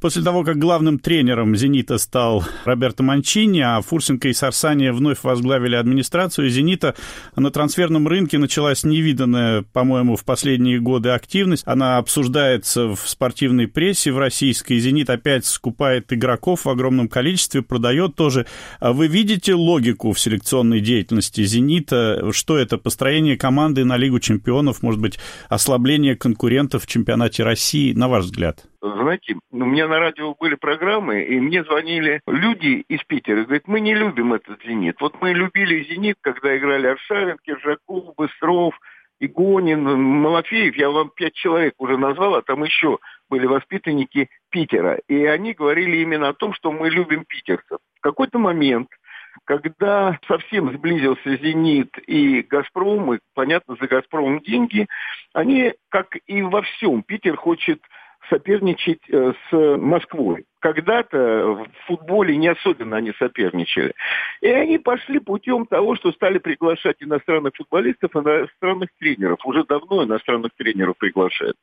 После того, как главным тренером «Зенита» стал Роберто Манчини, а Фурсенко и Сарсания вновь возглавили администрацию «Зенита», на трансферном рынке началась невиданная, по-моему, в последние годы активность. Она обсуждается в спортивной прессе в российской. «Зенит» опять скупает игроков в огромном количестве, продает тоже. А вы видите логику в селекционной деятельности «Зенита»? Что это? Построение команды на Лигу чемпионов, может быть, ослабление конкурентов в чемпионате России, на ваш взгляд? Знаете, у меня на радио были программы, и мне звонили люди из Питера. Говорят, мы не любим этот «Зенит». Вот мы любили «Зенит», когда играли Аршавин, Киржаков, Быстров, Игонин, Малафеев. Я вам пять человек уже назвал, а там еще были воспитанники Питера. И они говорили именно о том, что мы любим питерцев. В какой-то момент – когда совсем сблизился «Зенит» и «Газпром», и, понятно, за «Газпромом» деньги, они, как и во всем, Питер хочет соперничать э, с Москвой. Когда-то в футболе не особенно они соперничали. И они пошли путем того, что стали приглашать иностранных футболистов, иностранных тренеров. Уже давно иностранных тренеров приглашают.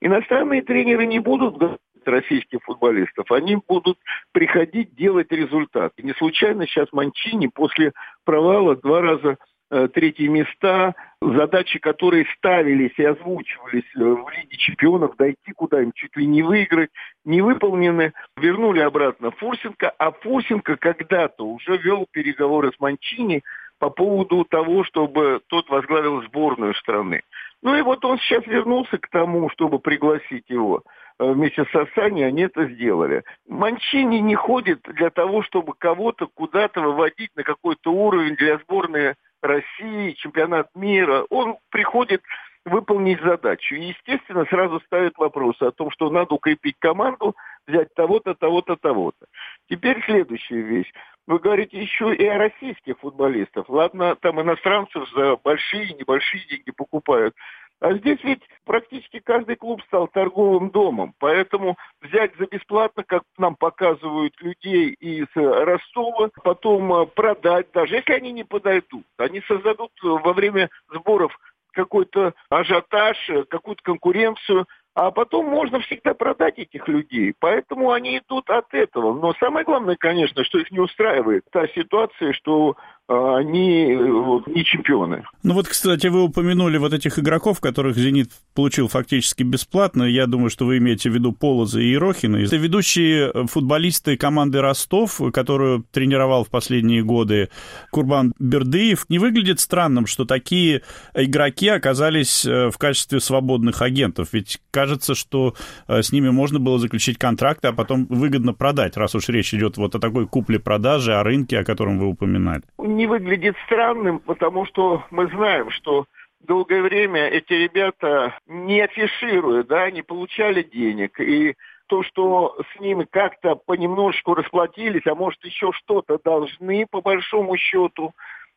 Иностранные тренеры не будут российских футболистов, они будут приходить делать результат. И не случайно сейчас Манчини после провала два раза третьи места, задачи, которые ставились и озвучивались э, в Лиге чемпионов, дойти куда-нибудь, чуть ли не выиграть, не выполнены. Вернули обратно Фурсенко, а Фурсенко когда-то уже вел переговоры с Манчини по поводу того, чтобы тот возглавил сборную страны. Ну и вот он сейчас вернулся к тому, чтобы пригласить его. Э, вместе с Асани они это сделали. Манчини не ходит для того, чтобы кого-то куда-то выводить на какой-то уровень для сборной России, чемпионат мира. Он приходит выполнить задачу. И, естественно, сразу ставит вопрос о том, что надо укрепить команду, взять того-то, того-то, того-то. Теперь следующая вещь. Вы говорите еще и о российских футболистах. Ладно, там иностранцев за большие небольшие деньги покупают. А здесь ведь практически каждый клуб стал торговым домом. Поэтому взять за бесплатно, как нам показывают людей из Ростова, потом э, продать, даже если они не подойдут. Они создадут во время сборов какой-то ажиотаж, э, какую-то конкуренцию, а потом можно всегда продать этих людей. Поэтому они идут от этого. Но самое главное, конечно, что их не устраивает та ситуация, что они вот, не чемпионы. Ну вот, кстати, вы упомянули вот этих игроков, которых «Зенит» получил фактически бесплатно. Я думаю, что вы имеете в виду Полоза и Ерохина. Это ведущие футболисты команды «Ростов», которую тренировал в последние годы Курбан Бердыев. Не выглядит странным, что такие игроки оказались э, в качестве свободных агентов. Ведь кажется, что э, с ними можно было заключить контракты, а потом выгодно продать, раз уж речь идет вот о такой купле-продаже, о рынке, о котором вы упоминали не выглядит странным, потому что мы знаем, что долгое время эти ребята не афишируют, да, не получали денег. И то, что с ними как-то понемножку расплатились, а может еще что-то должны по большому счету,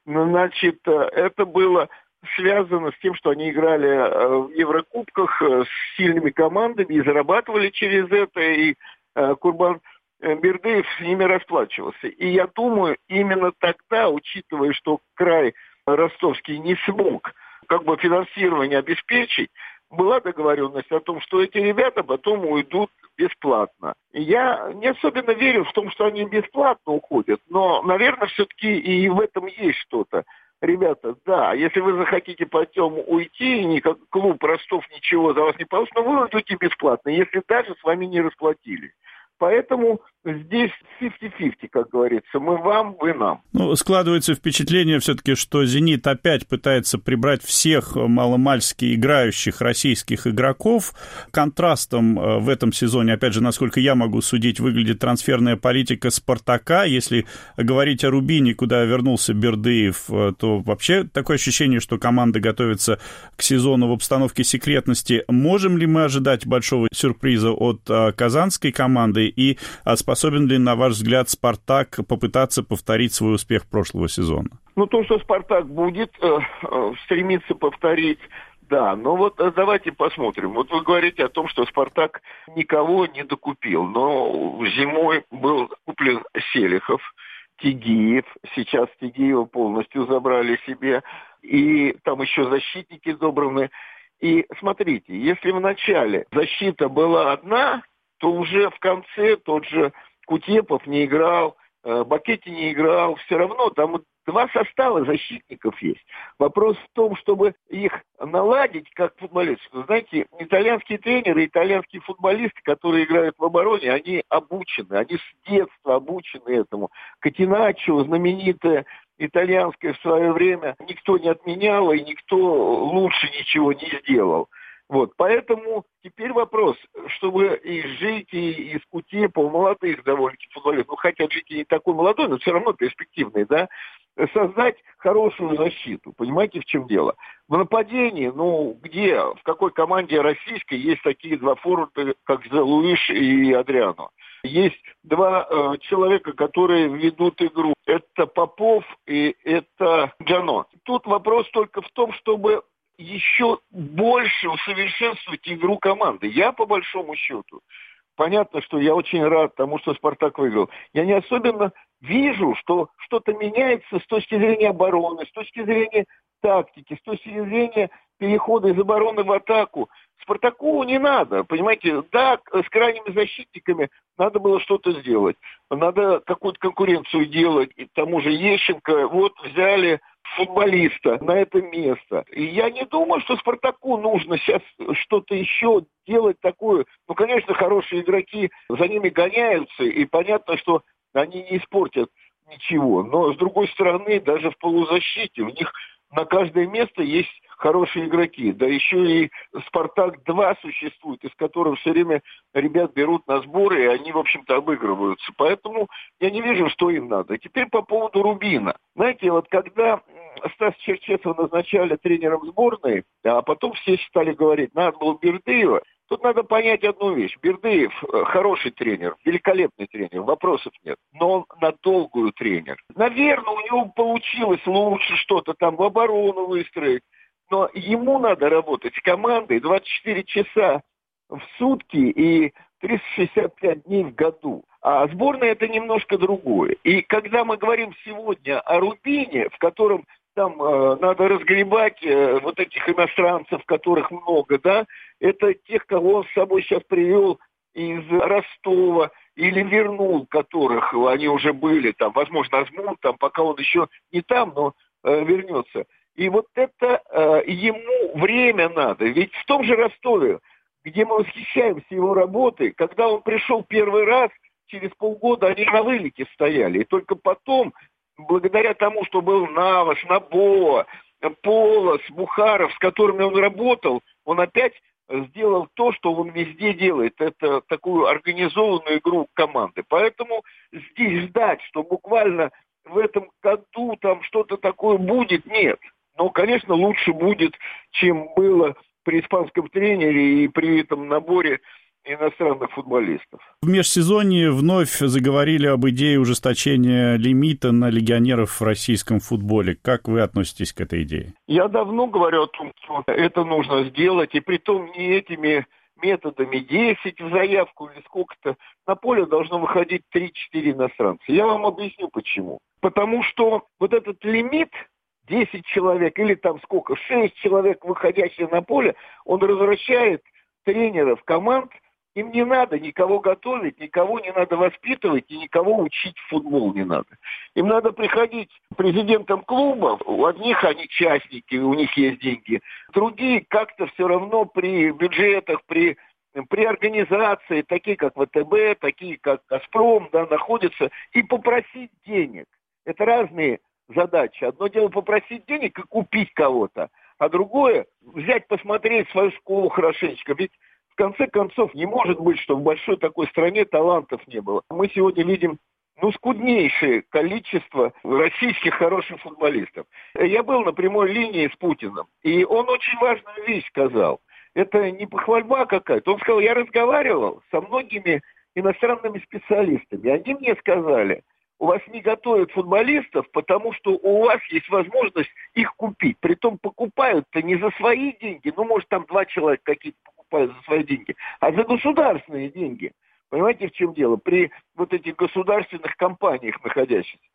значит, это было связано с тем, что они играли э, в Еврокубках э, с сильными командами и зарабатывали через это. И э, Курбан Бердыев с ними расплачивался. И я думаю, именно тогда, учитывая, что край ростовский не смог как бы финансирование обеспечить, была договоренность о том, что эти ребята потом уйдут бесплатно. Я не особенно верю в том, что они бесплатно уходят, но, наверное, все-таки и в этом есть что-то. Ребята, да, если вы захотите потом уйти, никак клуб Ростов ничего за вас не получит, но вы уйдете бесплатно, если даже с вами не расплатились. Поэтому здесь 50-50, как говорится. Мы вам, вы нам. Ну, складывается впечатление все-таки, что «Зенит» опять пытается прибрать всех маломальски играющих российских игроков. Контрастом э, в этом сезоне, опять же, насколько я могу судить, выглядит трансферная политика «Спартака». Если говорить о Рубине, куда вернулся Бердыев, э, то вообще такое ощущение, что команда готовится к сезону в обстановке секретности. Можем ли мы ожидать большого сюрприза от э, казанской команды? и а способен ли, на ваш взгляд, «Спартак» попытаться повторить свой успех прошлого сезона? Ну, то, что «Спартак» будет э, э, стремиться повторить, да, но вот э, давайте посмотрим. Вот вы говорите о том, что «Спартак» никого не докупил, но зимой был куплен Селихов, Тигиев, сейчас Тигиева полностью забрали себе, и там еще защитники добраны. И смотрите, если в начале защита была одна, то уже в конце тот же Кутепов не играл, э, Бакетти не играл, все равно там два состава защитников есть. Вопрос в том, чтобы их наладить как футболистов. Знаете, итальянские тренеры, итальянские футболисты, которые играют в обороне, они обучены, они с детства обучены этому. Катиначо, знаменитая итальянская в свое время, никто не отменял и никто лучше ничего не сделал. Вот, поэтому теперь вопрос, чтобы и жить, и из Кутепа, молодых довольно-таки футболистов, ну, хотя жить и не такой молодой, но все равно перспективный, да, создать хорошую защиту. Понимаете, в чем дело? В нападении, ну, где, в какой команде российской есть такие два форварда, как Луиш и Адриано? Есть два э, человека, которые ведут игру. Это Попов и это Джано. Тут вопрос только в том, чтобы еще больше усовершенствовать игру команды. Я, по большому счету, понятно, что я очень рад тому, что «Спартак» выиграл. Я не особенно вижу, что что-то меняется с точки зрения обороны, с точки зрения тактики, с точки зрения перехода из обороны в атаку. Спартаку не надо, понимаете, да, с крайними защитниками надо было что-то сделать. Надо какую-то конкуренцию делать. И тому же Ещенко вот взяли футболиста на это место. И я не думаю, что Спартаку нужно сейчас что-то еще делать такое. Ну, конечно, хорошие игроки за ними гоняются, и понятно, что они не испортят ничего. Но, с другой стороны, даже в полузащите у них на каждое место есть хорошие игроки. Да еще и «Спартак-2» существует, из которого все время ребят берут на сборы, и они, в общем-то, обыгрываются. Поэтому я не вижу, что им надо. Теперь по поводу Рубина. Знаете, вот когда Стас Черчесова назначали тренером сборной, а потом все стали говорить, надо было Бердыева, Тут надо понять одну вещь. Бердыев э, хороший тренер, великолепный тренер, вопросов нет. Но он на долгую тренер. Наверное, у него получилось лучше что-то там в оборону выстроить. Но ему надо работать с командой 24 часа в сутки и 365 дней в году. А сборная это немножко другое. И когда мы говорим сегодня о Рубине, в котором там э, надо разгребать э, вот этих иностранцев, которых много, да, это тех, кого он с собой сейчас привел из Ростова или вернул, которых они уже были, там, возможно, Азмун, там, пока он еще не там, но э, вернется. И вот это э, ему время надо. Ведь в том же Ростове, где мы восхищаемся его работой, когда он пришел первый раз, через полгода они на вылете стояли. И только потом благодаря тому, что был Навас, Набо, Полос, Бухаров, с которыми он работал, он опять сделал то, что он везде делает. Это такую организованную игру команды. Поэтому здесь ждать, что буквально в этом году там что-то такое будет, нет. Но, конечно, лучше будет, чем было при испанском тренере и при этом наборе иностранных футболистов. В межсезонье вновь заговорили об идее ужесточения лимита на легионеров в российском футболе. Как вы относитесь к этой идее? Я давно говорю о том, что это нужно сделать, и при том не этими методами 10 в заявку или сколько-то. На поле должно выходить 3-4 иностранца. Я вам объясню почему. Потому что вот этот лимит 10 человек или там сколько, 6 человек, выходящих на поле, он возвращает тренеров команд им не надо никого готовить, никого не надо воспитывать и никого учить в футбол не надо. Им надо приходить президентом клуба, у одних они частники, у них есть деньги, другие как-то все равно при бюджетах, при при организации, такие как ВТБ, такие как «Газпром», да, находятся, и попросить денег. Это разные задачи. Одно дело попросить денег и купить кого-то, а другое взять, посмотреть свою школу хорошенечко. Ведь в конце концов, не может быть, что в большой такой стране талантов не было. Мы сегодня видим ну, скуднейшее количество российских хороших футболистов. Я был на прямой линии с Путиным, и он очень важную вещь сказал. Это не похвальба какая-то. Он сказал, я разговаривал со многими иностранными специалистами. Они мне сказали, у вас не готовят футболистов, потому что у вас есть возможность их купить. Притом покупают-то не за свои деньги, ну, может, там два человека какие-то покупают за свои деньги, а за государственные деньги. Понимаете, в чем дело? При вот этих государственных компаниях находящихся.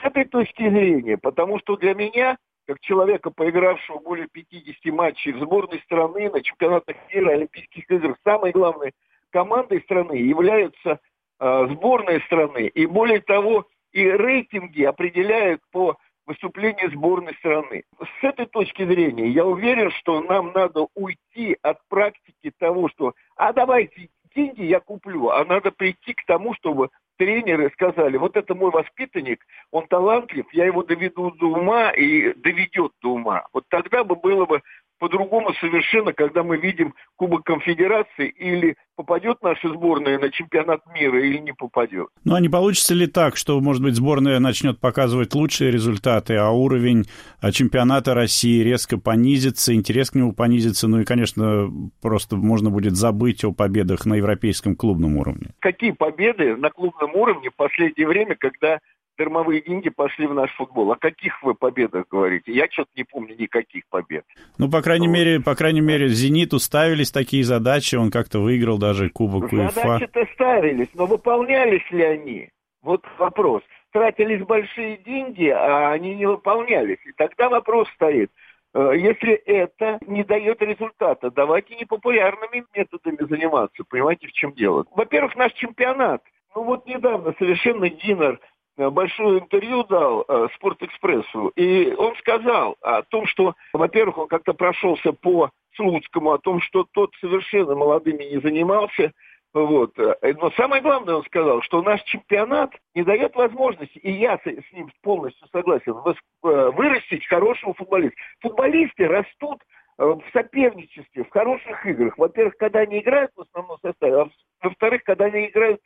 С этой точки зрения, потому что для меня, как человека, поигравшего более 50 матчей в сборной страны, на чемпионатах мира, Олимпийских игр, самое главное командой страны являются сборной страны. И более того, и рейтинги определяют по выступлению сборной страны. С этой точки зрения я уверен, что нам надо уйти от практики того, что «а давайте деньги я куплю», а надо прийти к тому, чтобы тренеры сказали, вот это мой воспитанник, он талантлив, я его доведу до ума и доведет до ума. Вот тогда бы было бы по-другому совершенно, когда мы видим Кубок Конфедерации или попадет наша сборная на чемпионат мира или не попадет. Ну а не получится ли так, что, может быть, сборная начнет показывать лучшие результаты, а уровень а, чемпионата России резко понизится, интерес к нему понизится, ну и, конечно, просто можно будет забыть о победах на европейском клубном уровне? Какие победы на клубном уровне в последнее время, когда дармовые деньги пошли в наш футбол. О каких вы победах говорите? Я что-то не помню никаких побед. Ну, по крайней вот. мере, по крайней мере, Зениту ставились такие задачи, он как-то выиграл даже Кубок УЕФА. Задачи-то ставились, но выполнялись ли они? Вот вопрос. Тратились большие деньги, а они не выполнялись. И тогда вопрос стоит. Э, если это не дает результата, давайте непопулярными методами заниматься. Понимаете, в чем дело? Во-первых, наш чемпионат. Ну вот недавно совершенно Динер большое интервью дал э, Спортэкспрессу, и он сказал о том, что, во-первых, он как-то прошелся по Слуцкому, о том, что тот совершенно молодыми не занимался, вот. Э, но самое главное, он сказал, что наш чемпионат не дает возможности, и я с, с ним полностью согласен, э, вырастить хорошего футболиста. Футболисты растут в соперничестве, в хороших играх. Во-первых, когда они играют в основном составе, а во-вторых, когда они играют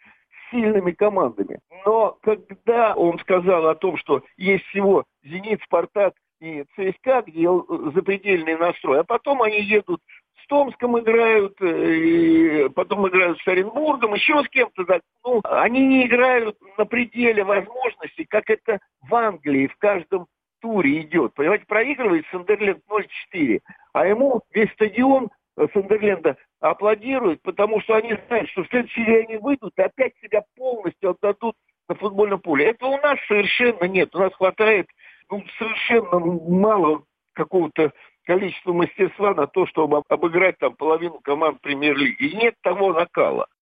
сильными командами. Но когда он сказал о том, что есть всего «Зенит», «Спартак» и ЦСКА, где запредельный настрой, а потом они едут с Томском играют, э, и потом играют с Оренбургом, еще с кем-то. Да. Ну, они не играют на пределе возможностей, как это в Англии в каждом туре идет. Понимаете, проигрывает Сандерленд 0-4, а ему весь стадион Сандерленда аплодируют, потому что они знают, что в следующий день они выйдут и опять себя полностью отдадут на футбольном поле. Этого у нас совершенно нет. У нас хватает ну, совершенно мало какого-то количества мастерства на то, чтобы обыграть там половину команд премьер-лиги. И нет того накала.